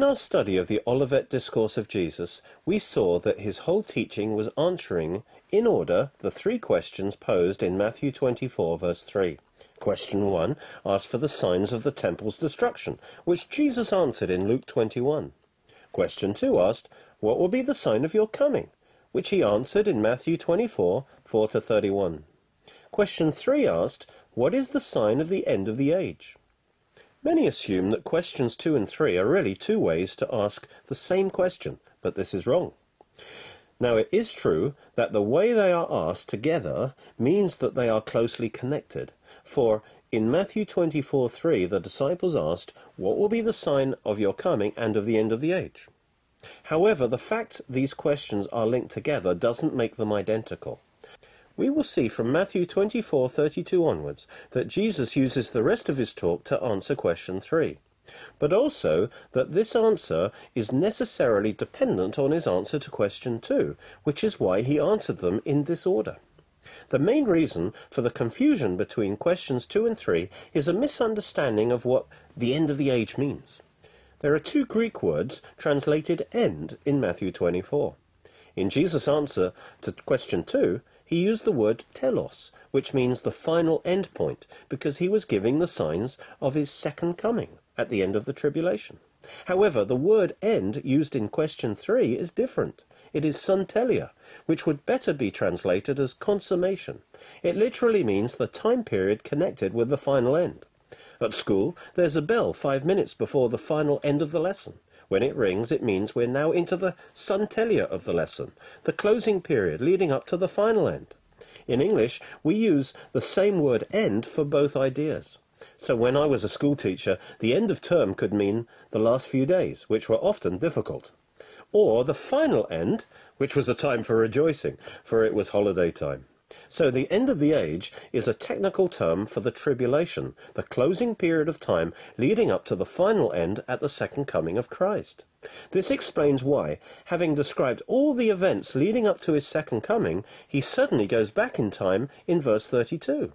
In our study of the Olivet Discourse of Jesus, we saw that his whole teaching was answering, in order, the three questions posed in Matthew 24, verse 3. Question 1 asked for the signs of the temple's destruction, which Jesus answered in Luke 21. Question 2 asked, What will be the sign of your coming? which he answered in Matthew 24, 4 to 31. Question 3 asked, What is the sign of the end of the age? Many assume that questions 2 and 3 are really two ways to ask the same question, but this is wrong. Now, it is true that the way they are asked together means that they are closely connected. For in Matthew 24 3, the disciples asked, What will be the sign of your coming and of the end of the age? However, the fact these questions are linked together doesn't make them identical. We will see from Matthew 24:32 onwards that Jesus uses the rest of his talk to answer question 3, but also that this answer is necessarily dependent on his answer to question 2, which is why he answered them in this order. The main reason for the confusion between questions 2 and 3 is a misunderstanding of what the end of the age means. There are two Greek words translated end in Matthew 24. In Jesus' answer to question 2, he used the word telos, which means the final end point, because he was giving the signs of his second coming at the end of the tribulation. However, the word end used in question 3 is different. It is sunteleia, which would better be translated as consummation. It literally means the time period connected with the final end. At school, there's a bell five minutes before the final end of the lesson. When it rings, it means we're now into the sunteleia of the lesson, the closing period leading up to the final end. In English, we use the same word end for both ideas. So when I was a school teacher, the end of term could mean the last few days, which were often difficult. Or the final end, which was a time for rejoicing, for it was holiday time. So the end of the age is a technical term for the tribulation, the closing period of time leading up to the final end at the second coming of Christ. This explains why, having described all the events leading up to his second coming, he suddenly goes back in time in verse 32.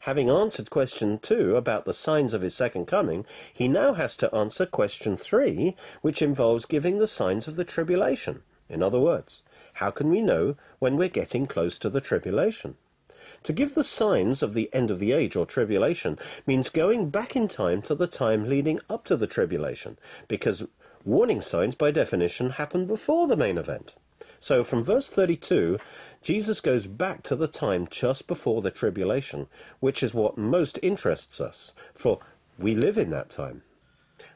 Having answered question 2 about the signs of his second coming, he now has to answer question 3, which involves giving the signs of the tribulation. In other words, how can we know when we're getting close to the tribulation? To give the signs of the end of the age or tribulation means going back in time to the time leading up to the tribulation, because warning signs by definition happen before the main event. So from verse 32, Jesus goes back to the time just before the tribulation, which is what most interests us, for we live in that time.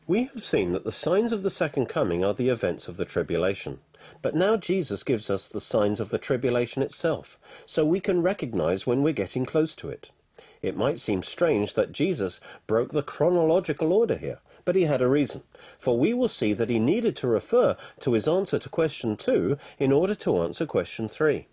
We have seen that the signs of the second coming are the events of the tribulation. But now Jesus gives us the signs of the tribulation itself, so we can recognize when we're getting close to it. It might seem strange that Jesus broke the chronological order here, but he had a reason, for we will see that he needed to refer to his answer to question 2 in order to answer question 3.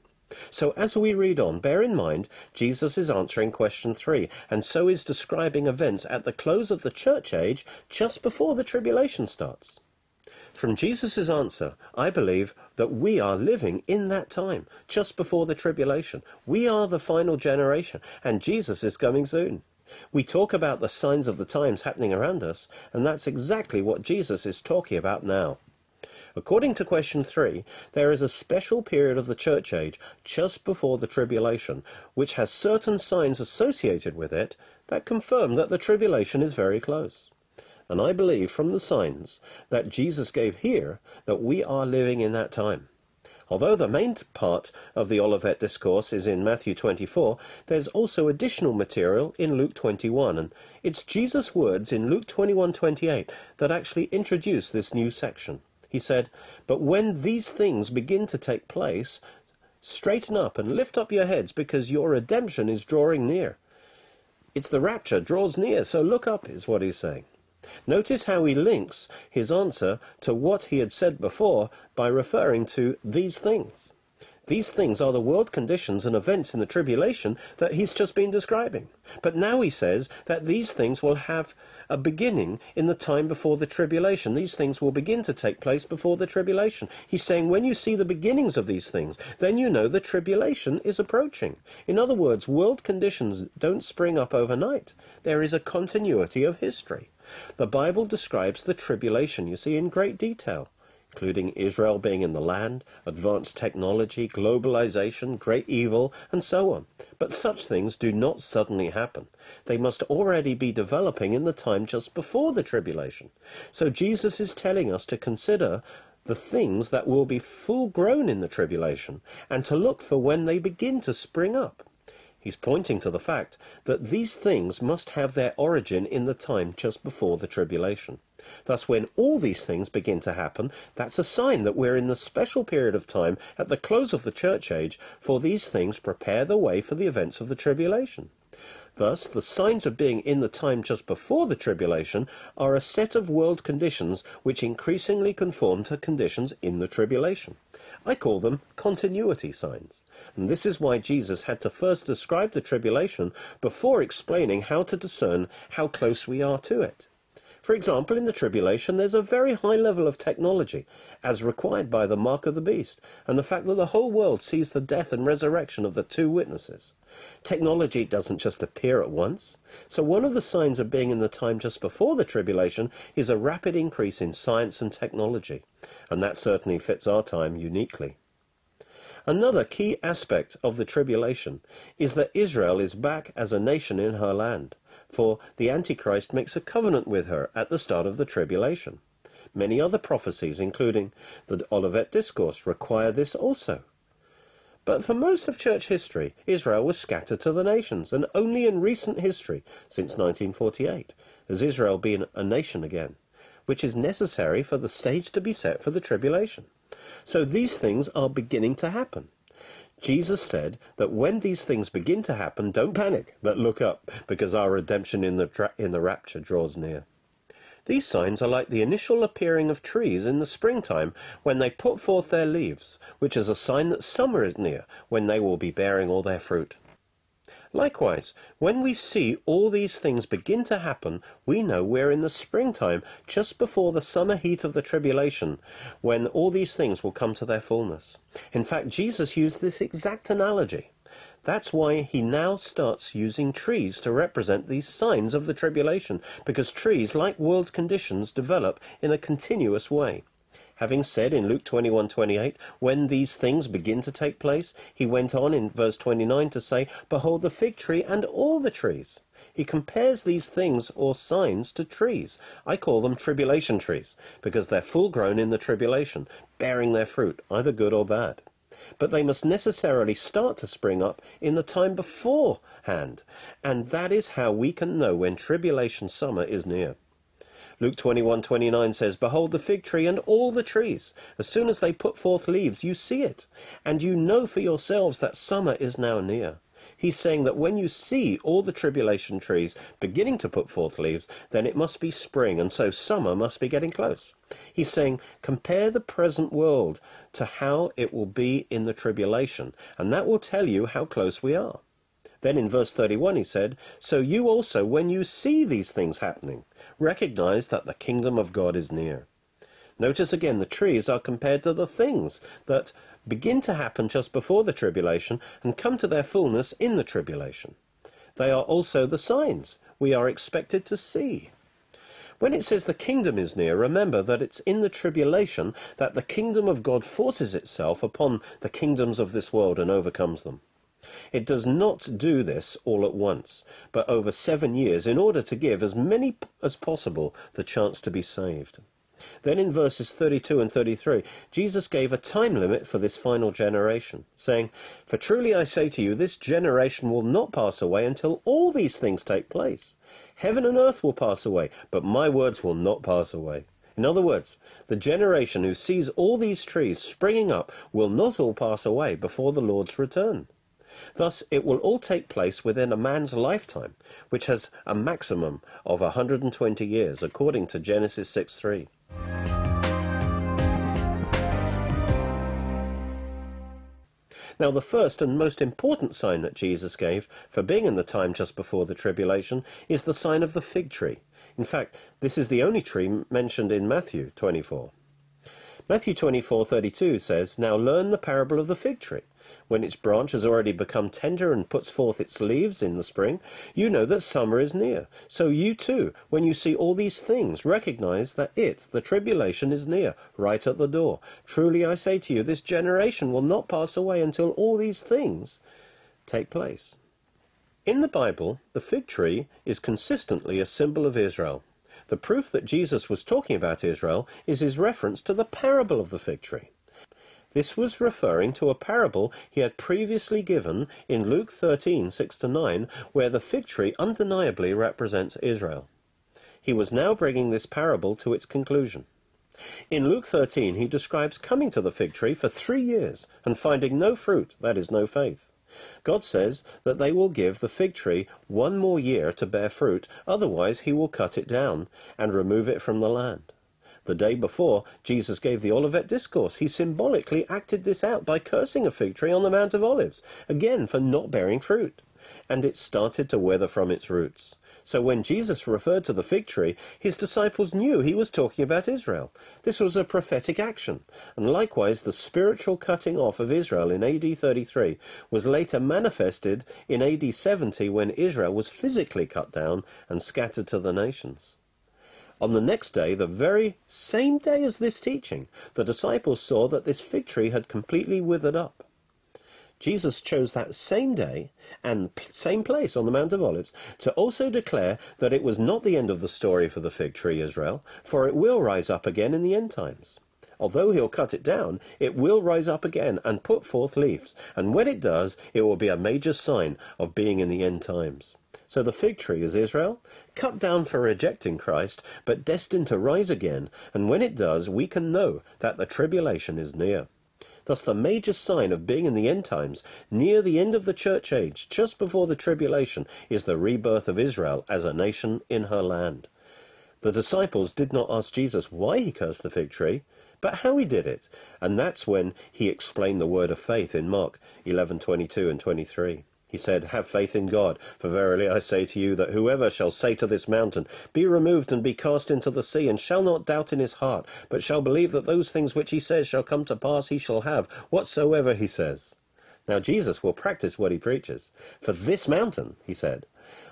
So as we read on, bear in mind Jesus is answering question 3, and so is describing events at the close of the church age just before the tribulation starts. From Jesus' answer, I believe that we are living in that time, just before the tribulation. We are the final generation, and Jesus is coming soon. We talk about the signs of the times happening around us, and that's exactly what Jesus is talking about now. According to question 3, there is a special period of the church age just before the tribulation, which has certain signs associated with it that confirm that the tribulation is very close. And I believe from the signs that Jesus gave here that we are living in that time. Although the main part of the Olivet Discourse is in Matthew 24, there's also additional material in Luke 21, and it's Jesus' words in Luke 21:28 that actually introduce this new section. He said, But when these things begin to take place, straighten up and lift up your heads, because your redemption is drawing near. It's the rapture draws near, so look up, is what he's saying. Notice how he links his answer to what he had said before by referring to these things. These things are the world conditions and events in the tribulation that he's just been describing. But now he says that these things will have a beginning in the time before the tribulation. These things will begin to take place before the tribulation. He's saying when you see the beginnings of these things, then you know the tribulation is approaching. In other words, world conditions don't spring up overnight. There is a continuity of history. The Bible describes the tribulation, you see, in great detail including Israel being in the land, advanced technology, globalization, great evil, and so on. But such things do not suddenly happen. They must already be developing in the time just before the tribulation. So Jesus is telling us to consider the things that will be full grown in the tribulation and to look for when they begin to spring up. He's pointing to the fact that these things must have their origin in the time just before the tribulation. Thus, when all these things begin to happen, that's a sign that we're in the special period of time at the close of the church age, for these things prepare the way for the events of the tribulation. Thus, the signs of being in the time just before the tribulation are a set of world conditions which increasingly conform to conditions in the tribulation. I call them continuity signs. And this is why Jesus had to first describe the tribulation before explaining how to discern how close we are to it. For example, in the tribulation, there's a very high level of technology, as required by the mark of the beast, and the fact that the whole world sees the death and resurrection of the two witnesses. Technology doesn't just appear at once. So one of the signs of being in the time just before the tribulation is a rapid increase in science and technology. And that certainly fits our time uniquely. Another key aspect of the tribulation is that Israel is back as a nation in her land for the Antichrist makes a covenant with her at the start of the tribulation. Many other prophecies, including the Olivet Discourse, require this also. But for most of church history, Israel was scattered to the nations, and only in recent history, since 1948, has Israel been a nation again, which is necessary for the stage to be set for the tribulation. So these things are beginning to happen. Jesus said that when these things begin to happen, don't panic, but look up, because our redemption in the, in the rapture draws near. These signs are like the initial appearing of trees in the springtime when they put forth their leaves, which is a sign that summer is near, when they will be bearing all their fruit. Likewise, when we see all these things begin to happen, we know we're in the springtime, just before the summer heat of the tribulation, when all these things will come to their fullness. In fact, Jesus used this exact analogy. That's why he now starts using trees to represent these signs of the tribulation, because trees, like world conditions, develop in a continuous way. Having said in Luke 21:28, when these things begin to take place, he went on in verse 29 to say, Behold the fig tree and all the trees. He compares these things or signs to trees. I call them tribulation trees, because they're full grown in the tribulation, bearing their fruit, either good or bad. But they must necessarily start to spring up in the time beforehand, and that is how we can know when tribulation summer is near. Luke 21:29 says, Behold the fig tree and all the trees. As soon as they put forth leaves, you see it, and you know for yourselves that summer is now near. He's saying that when you see all the tribulation trees beginning to put forth leaves, then it must be spring, and so summer must be getting close. He's saying, compare the present world to how it will be in the tribulation, and that will tell you how close we are. Then in verse 31 he said, So you also, when you see these things happening, recognize that the kingdom of God is near. Notice again the trees are compared to the things that begin to happen just before the tribulation and come to their fullness in the tribulation. They are also the signs we are expected to see. When it says the kingdom is near, remember that it's in the tribulation that the kingdom of God forces itself upon the kingdoms of this world and overcomes them. It does not do this all at once, but over seven years in order to give as many as possible the chance to be saved. Then in verses 32 and 33, Jesus gave a time limit for this final generation, saying, For truly I say to you, this generation will not pass away until all these things take place. Heaven and earth will pass away, but my words will not pass away. In other words, the generation who sees all these trees springing up will not all pass away before the Lord's return. Thus, it will all take place within a man's lifetime, which has a maximum of 120 years, according to Genesis 6 3. Now, the first and most important sign that Jesus gave for being in the time just before the tribulation is the sign of the fig tree. In fact, this is the only tree mentioned in Matthew 24. Matthew 24:32 says, "Now learn the parable of the fig tree. When its branch has already become tender and puts forth its leaves in the spring, you know that summer is near. So you too, when you see all these things, recognize that it, the tribulation, is near, right at the door. Truly I say to you, this generation will not pass away until all these things take place." In the Bible, the fig tree is consistently a symbol of Israel. The proof that Jesus was talking about Israel is his reference to the parable of the fig tree. This was referring to a parable he had previously given in Luke 13, 6 to 9, where the fig tree undeniably represents Israel. He was now bringing this parable to its conclusion. In Luke 13, he describes coming to the fig tree for three years and finding no fruit, that is, no faith. God says that they will give the fig tree one more year to bear fruit, otherwise he will cut it down and remove it from the land. The day before Jesus gave the Olivet Discourse, he symbolically acted this out by cursing a fig tree on the Mount of Olives, again for not bearing fruit. And it started to wither from its roots. So when Jesus referred to the fig tree, his disciples knew he was talking about Israel. This was a prophetic action. And likewise, the spiritual cutting off of Israel in AD 33 was later manifested in AD 70 when Israel was physically cut down and scattered to the nations. On the next day, the very same day as this teaching, the disciples saw that this fig tree had completely withered up. Jesus chose that same day and same place on the Mount of Olives to also declare that it was not the end of the story for the fig tree, Israel, for it will rise up again in the end times. Although he'll cut it down, it will rise up again and put forth leaves, and when it does, it will be a major sign of being in the end times. So the fig tree is Israel, cut down for rejecting Christ, but destined to rise again, and when it does, we can know that the tribulation is near. Thus, the major sign of being in the end times, near the end of the church age, just before the tribulation, is the rebirth of Israel as a nation in her land. The disciples did not ask Jesus why he cursed the fig tree, but how he did it, and that's when he explained the word of faith in Mark 11:22 and 23. He said, Have faith in God, for verily I say to you that whoever shall say to this mountain, Be removed and be cast into the sea, and shall not doubt in his heart, but shall believe that those things which he says shall come to pass, he shall have whatsoever he says. Now Jesus will practice what he preaches. For this mountain, he said,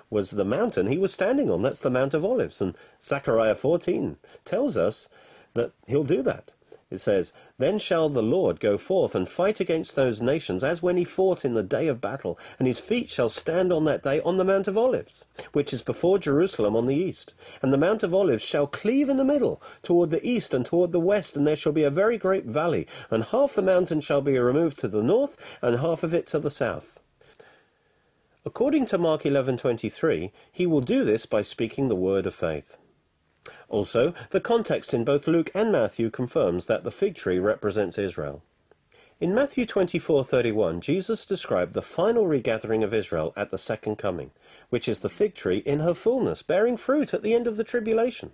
was the mountain he was standing on. That's the Mount of Olives. And Zechariah 14 tells us that he'll do that. It says, Then shall the Lord go forth and fight against those nations, as when he fought in the day of battle, and his feet shall stand on that day on the Mount of Olives, which is before Jerusalem on the east. And the Mount of Olives shall cleave in the middle, toward the east and toward the west, and there shall be a very great valley, and half the mountain shall be removed to the north, and half of it to the south. According to Mark 11:23, he will do this by speaking the word of faith. Also, the context in both Luke and Matthew confirms that the fig tree represents Israel. In Matthew 24:31, Jesus described the final regathering of Israel at the second coming, which is the fig tree in her fullness, bearing fruit at the end of the tribulation.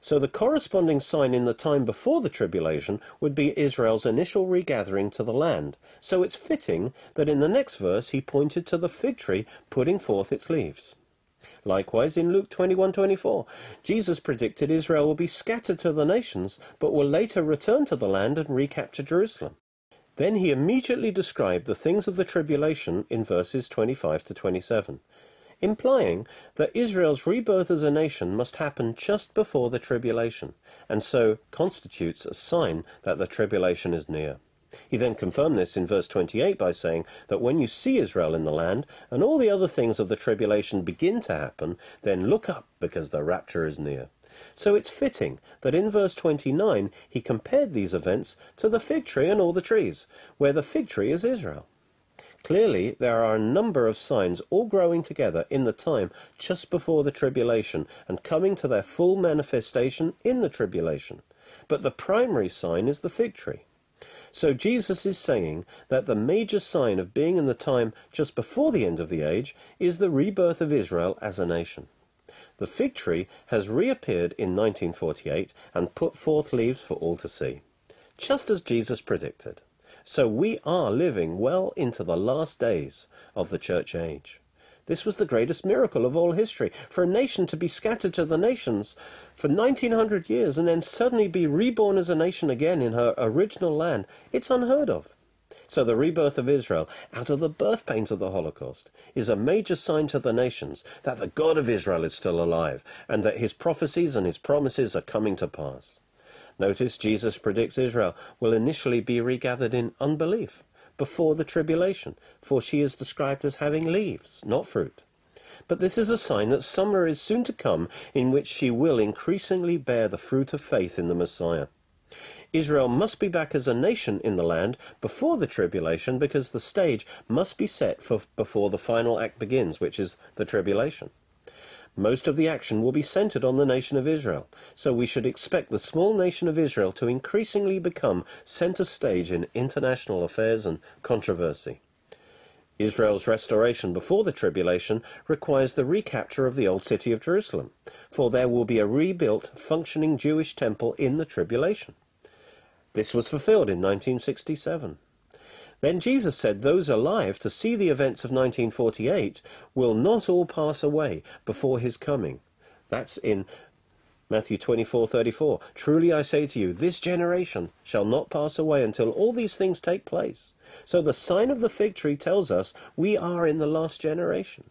So the corresponding sign in the time before the tribulation would be Israel's initial regathering to the land. So it's fitting that in the next verse he pointed to the fig tree putting forth its leaves. Likewise, in Luke 21:24, Jesus predicted Israel will be scattered to the nations, but will later return to the land and recapture Jerusalem. Then he immediately described the things of the tribulation in verses 25 to 27, implying that Israel's rebirth as a nation must happen just before the tribulation, and so constitutes a sign that the tribulation is near. He then confirmed this in verse 28 by saying that when you see Israel in the land and all the other things of the tribulation begin to happen, then look up because the rapture is near. So it's fitting that in verse 29 he compared these events to the fig tree and all the trees, where the fig tree is Israel. Clearly, there are a number of signs all growing together in the time just before the tribulation and coming to their full manifestation in the tribulation. But the primary sign is the fig tree. So Jesus is saying that the major sign of being in the time just before the end of the age is the rebirth of Israel as a nation. The fig tree has reappeared in 1948 and put forth leaves for all to see, just as Jesus predicted. So we are living well into the last days of the church age. This was the greatest miracle of all history. For a nation to be scattered to the nations for 1900 years and then suddenly be reborn as a nation again in her original land, it's unheard of. So the rebirth of Israel out of the birth pains of the Holocaust is a major sign to the nations that the God of Israel is still alive and that his prophecies and his promises are coming to pass. Notice Jesus predicts Israel will initially be regathered in unbelief before the tribulation, for she is described as having leaves, not fruit. But this is a sign that summer is soon to come in which she will increasingly bear the fruit of faith in the Messiah. Israel must be back as a nation in the land before the tribulation because the stage must be set for before the final act begins, which is the tribulation. Most of the action will be centered on the nation of Israel, so we should expect the small nation of Israel to increasingly become center stage in international affairs and controversy. Israel's restoration before the tribulation requires the recapture of the old city of Jerusalem, for there will be a rebuilt, functioning Jewish temple in the tribulation. This was fulfilled in 1967. Then Jesus said those alive to see the events of 1948 will not all pass away before his coming. That's in Matthew 24:34. Truly I say to you, this generation shall not pass away until all these things take place. So the sign of the fig tree tells us we are in the last generation.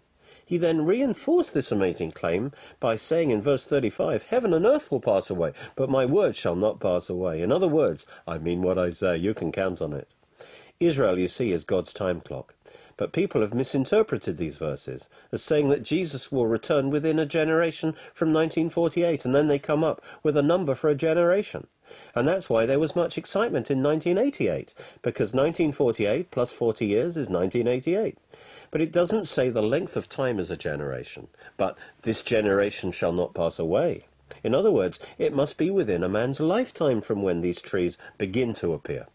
He then reinforced this amazing claim by saying in verse 35, Heaven and earth will pass away, but my words shall not pass away. In other words, I mean what I say, you can count on it. Israel, you see, is God's time clock. But people have misinterpreted these verses as saying that Jesus will return within a generation from 1948, and then they come up with a number for a generation. And that's why there was much excitement in 1988, because 1948 plus 40 years is 1988. But it doesn't say the length of time as a generation, but this generation shall not pass away. In other words, it must be within a man's lifetime from when these trees begin to appear.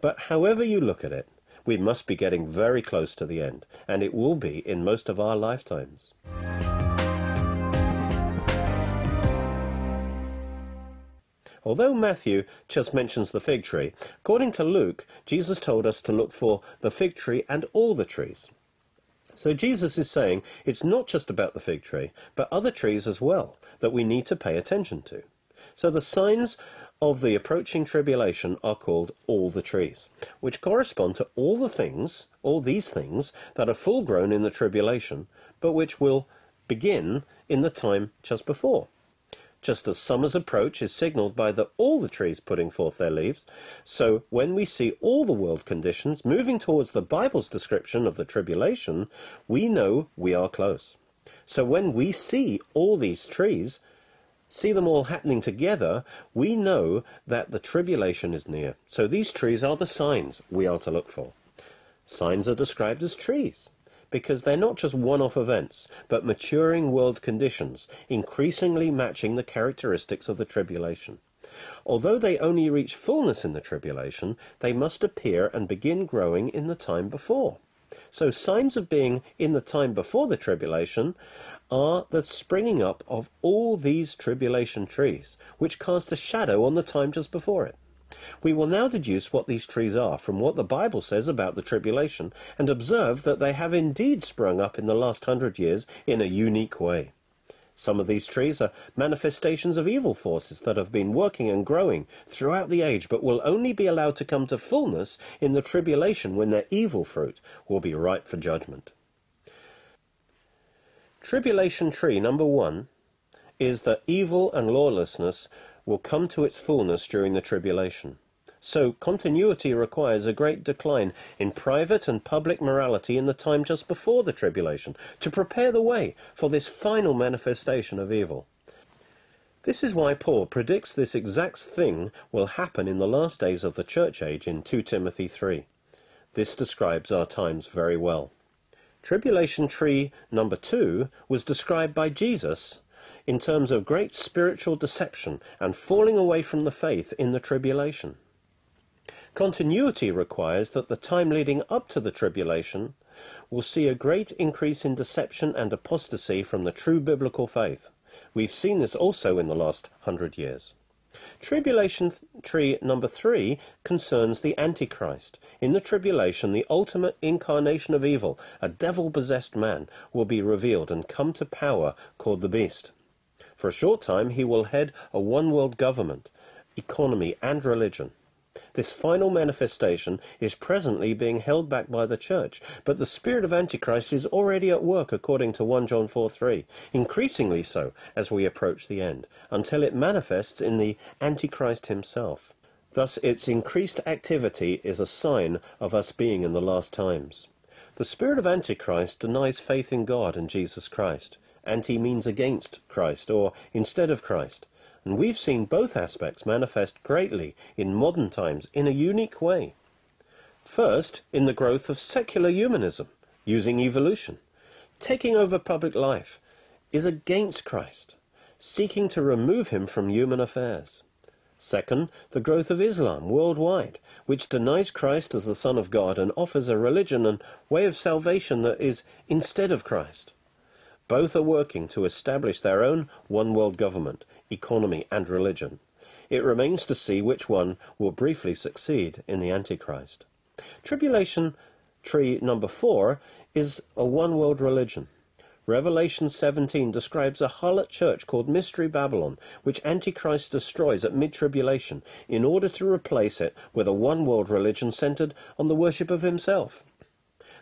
But however you look at it, we must be getting very close to the end, and it will be in most of our lifetimes. Although Matthew just mentions the fig tree, according to Luke, Jesus told us to look for the fig tree and all the trees. So Jesus is saying it's not just about the fig tree, but other trees as well that we need to pay attention to. So the signs of the approaching tribulation are called all the trees, which correspond to all the things, all these things, that are full grown in the tribulation, but which will begin in the time just before. Just as summer's approach is signalled by the, all the trees putting forth their leaves, so when we see all the world conditions moving towards the Bible's description of the tribulation, we know we are close. So when we see all these trees, see them all happening together, we know that the tribulation is near. So these trees are the signs we are to look for. Signs are described as trees because they're not just one-off events, but maturing world conditions, increasingly matching the characteristics of the tribulation. Although they only reach fullness in the tribulation, they must appear and begin growing in the time before. So signs of being in the time before the tribulation are the springing up of all these tribulation trees, which cast a shadow on the time just before it. We will now deduce what these trees are from what the Bible says about the tribulation, and observe that they have indeed sprung up in the last hundred years in a unique way. Some of these trees are manifestations of evil forces that have been working and growing throughout the age, but will only be allowed to come to fullness in the tribulation when their evil fruit will be ripe for judgment. Tribulation tree number one is that evil and lawlessness will come to its fullness during the tribulation. So continuity requires a great decline in private and public morality in the time just before the tribulation to prepare the way for this final manifestation of evil. This is why Paul predicts this exact thing will happen in the last days of the church age in 2 Timothy 3. This describes our times very well. Tribulation tree number two was described by Jesus in terms of great spiritual deception and falling away from the faith in the tribulation. Continuity requires that the time leading up to the tribulation will see a great increase in deception and apostasy from the true biblical faith. We've seen this also in the last hundred years. Tribulation tree number three concerns the Antichrist. In the tribulation, the ultimate incarnation of evil, a devil possessed man, will be revealed and come to power called the beast. For a short time, he will head a one world government, economy, and religion. This final manifestation is presently being held back by the church, but the spirit of Antichrist is already at work according to 1 John 4 3, increasingly so as we approach the end, until it manifests in the Antichrist himself. Thus, its increased activity is a sign of us being in the last times. The spirit of Antichrist denies faith in God and Jesus Christ. Anti means against Christ or instead of Christ. And we've seen both aspects manifest greatly in modern times in a unique way. First, in the growth of secular humanism, using evolution. Taking over public life is against Christ, seeking to remove him from human affairs. Second, the growth of Islam worldwide, which denies Christ as the Son of God and offers a religion and way of salvation that is instead of Christ. Both are working to establish their own one world government, economy, and religion. It remains to see which one will briefly succeed in the Antichrist. Tribulation tree number four is a one world religion. Revelation 17 describes a harlot church called Mystery Babylon, which Antichrist destroys at mid tribulation in order to replace it with a one world religion centered on the worship of himself.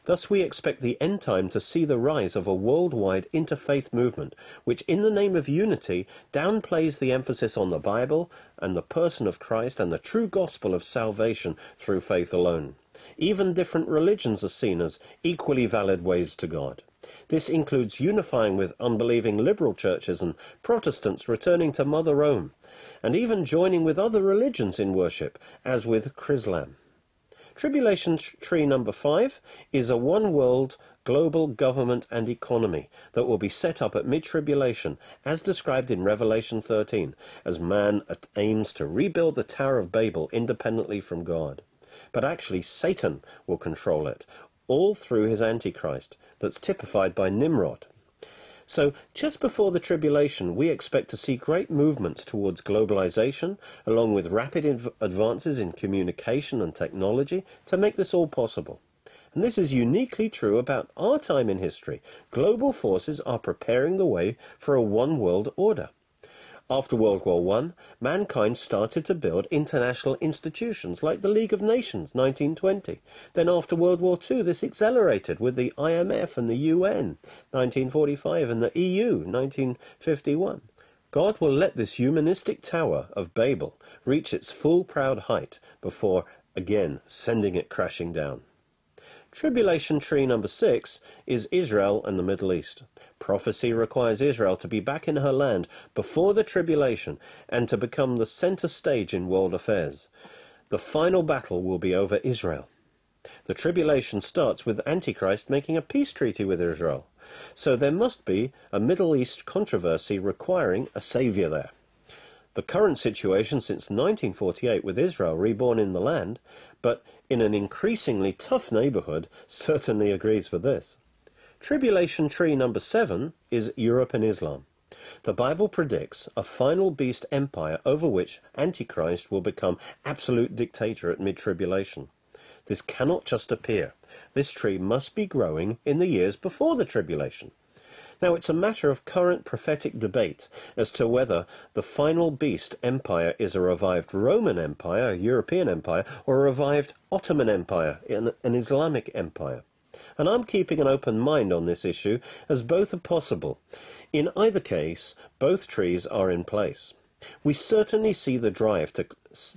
Thus we expect the end time to see the rise of a worldwide interfaith movement, which in the name of unity downplays the emphasis on the Bible and the person of Christ and the true gospel of salvation through faith alone. Even different religions are seen as equally valid ways to God. This includes unifying with unbelieving liberal churches and Protestants returning to Mother Rome, and even joining with other religions in worship, as with Chrislam. Tribulation tree number five is a one world global government and economy that will be set up at mid tribulation, as described in Revelation 13, as man aims to rebuild the Tower of Babel independently from God. But actually, Satan will control it, all through his Antichrist, that's typified by Nimrod. So, just before the tribulation, we expect to see great movements towards globalization, along with rapid advances in communication and technology, to make this all possible. And this is uniquely true about our time in history. Global forces are preparing the way for a one world order. After World War I, mankind started to build international institutions like the League of Nations 1920. Then after World War II, this accelerated with the IMF and the UN 1945 and the EU 1951. God will let this humanistic tower of Babel reach its full proud height before again sending it crashing down. Tribulation tree number six is Israel and the Middle East. Prophecy requires Israel to be back in her land before the tribulation and to become the center stage in world affairs. The final battle will be over Israel. The tribulation starts with Antichrist making a peace treaty with Israel. So there must be a Middle East controversy requiring a savior there. The current situation since 1948 with Israel reborn in the land, but in an increasingly tough neighborhood, certainly agrees with this. Tribulation tree number seven is Europe and Islam. The Bible predicts a final beast empire over which Antichrist will become absolute dictator at mid tribulation. This cannot just appear. This tree must be growing in the years before the tribulation. Now, it's a matter of current prophetic debate as to whether the final beast empire is a revived Roman Empire, a European empire, or a revived Ottoman Empire, an, an Islamic empire. And I'm keeping an open mind on this issue, as both are possible. In either case, both trees are in place. We certainly see the drive to,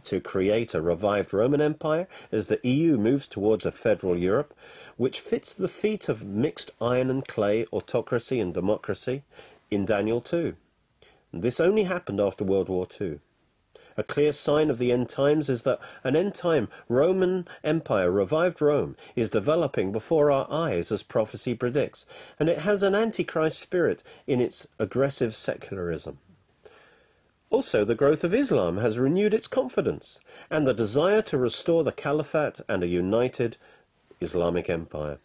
to create a revived Roman Empire as the EU moves towards a federal Europe, which fits the feet of mixed iron and clay autocracy and democracy in Daniel 2. This only happened after World War II. A clear sign of the end times is that an end time Roman Empire, revived Rome, is developing before our eyes as prophecy predicts, and it has an antichrist spirit in its aggressive secularism. Also, the growth of Islam has renewed its confidence and the desire to restore the caliphate and a united Islamic empire.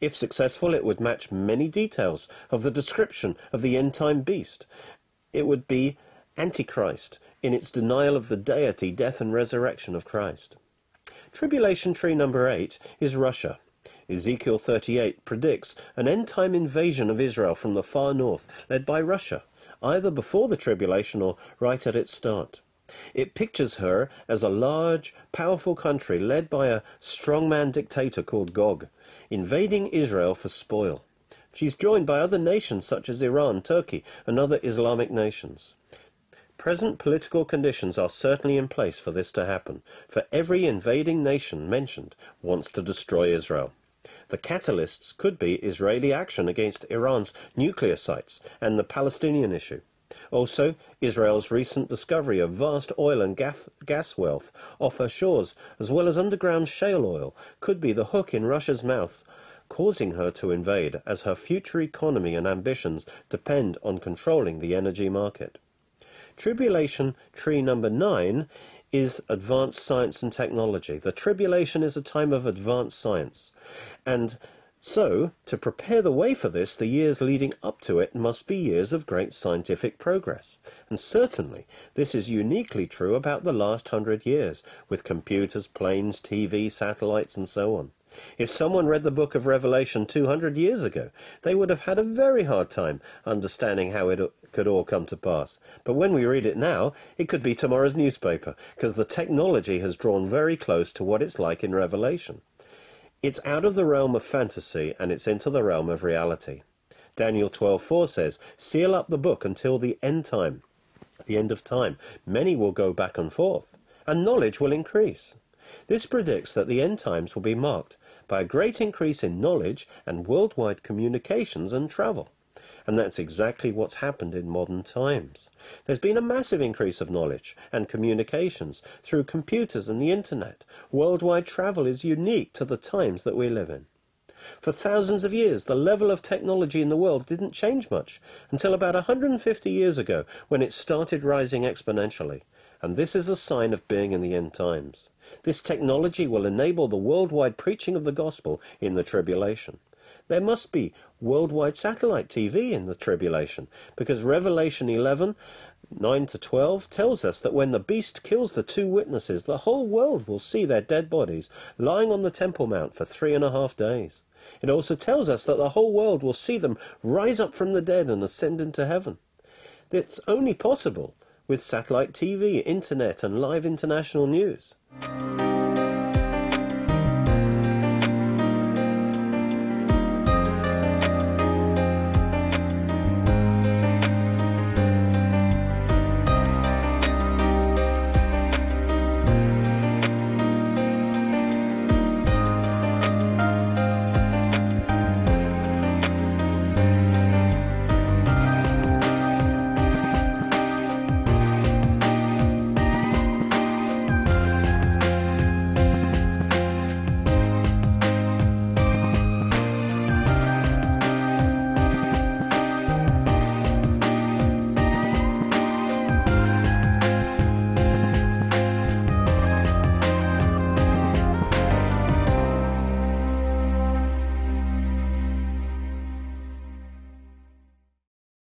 If successful, it would match many details of the description of the end time beast. It would be Antichrist in its denial of the deity, death, and resurrection of Christ. Tribulation tree number eight is Russia. Ezekiel 38 predicts an end time invasion of Israel from the far north, led by Russia, either before the tribulation or right at its start. It pictures her as a large, powerful country led by a strongman dictator called Gog, invading Israel for spoil. She's joined by other nations such as Iran, Turkey, and other Islamic nations. Present political conditions are certainly in place for this to happen, for every invading nation mentioned wants to destroy Israel. The catalysts could be Israeli action against Iran's nuclear sites and the Palestinian issue. Also, Israel's recent discovery of vast oil and gas, wealth off her shores, as well as underground shale oil, could be the hook in Russia's mouth, causing her to invade, as her future economy and ambitions depend on controlling the energy market. Tribulation tree number nine is advanced science and technology. The tribulation is a time of advanced science. And so, to prepare the way for this, the years leading up to it must be years of great scientific progress. And certainly, this is uniquely true about the last hundred years, with computers, planes, TV, satellites, and so on. If someone read the book of Revelation 200 years ago, they would have had a very hard time understanding how it could all come to pass. But when we read it now, it could be tomorrow's newspaper, because the technology has drawn very close to what it's like in Revelation. It's out of the realm of fantasy and it's into the realm of reality. Daniel 12:4 says, "Seal up the book until the end time." The end of time. Many will go back and forth, and knowledge will increase. This predicts that the end times will be marked by a great increase in knowledge and worldwide communications and travel. And that's exactly what's happened in modern times. There's been a massive increase of knowledge and communications through computers and the internet. Worldwide travel is unique to the times that we live in. For thousands of years, the level of technology in the world didn't change much until about 150 years ago when it started rising exponentially. And this is a sign of being in the end times. This technology will enable the worldwide preaching of the gospel in the tribulation. There must be worldwide satellite TV in the tribulation because Revelation 11 9 to 12 tells us that when the beast kills the two witnesses, the whole world will see their dead bodies lying on the Temple Mount for three and a half days. It also tells us that the whole world will see them rise up from the dead and ascend into heaven. It's only possible with satellite TV, internet, and live international news. Thank you.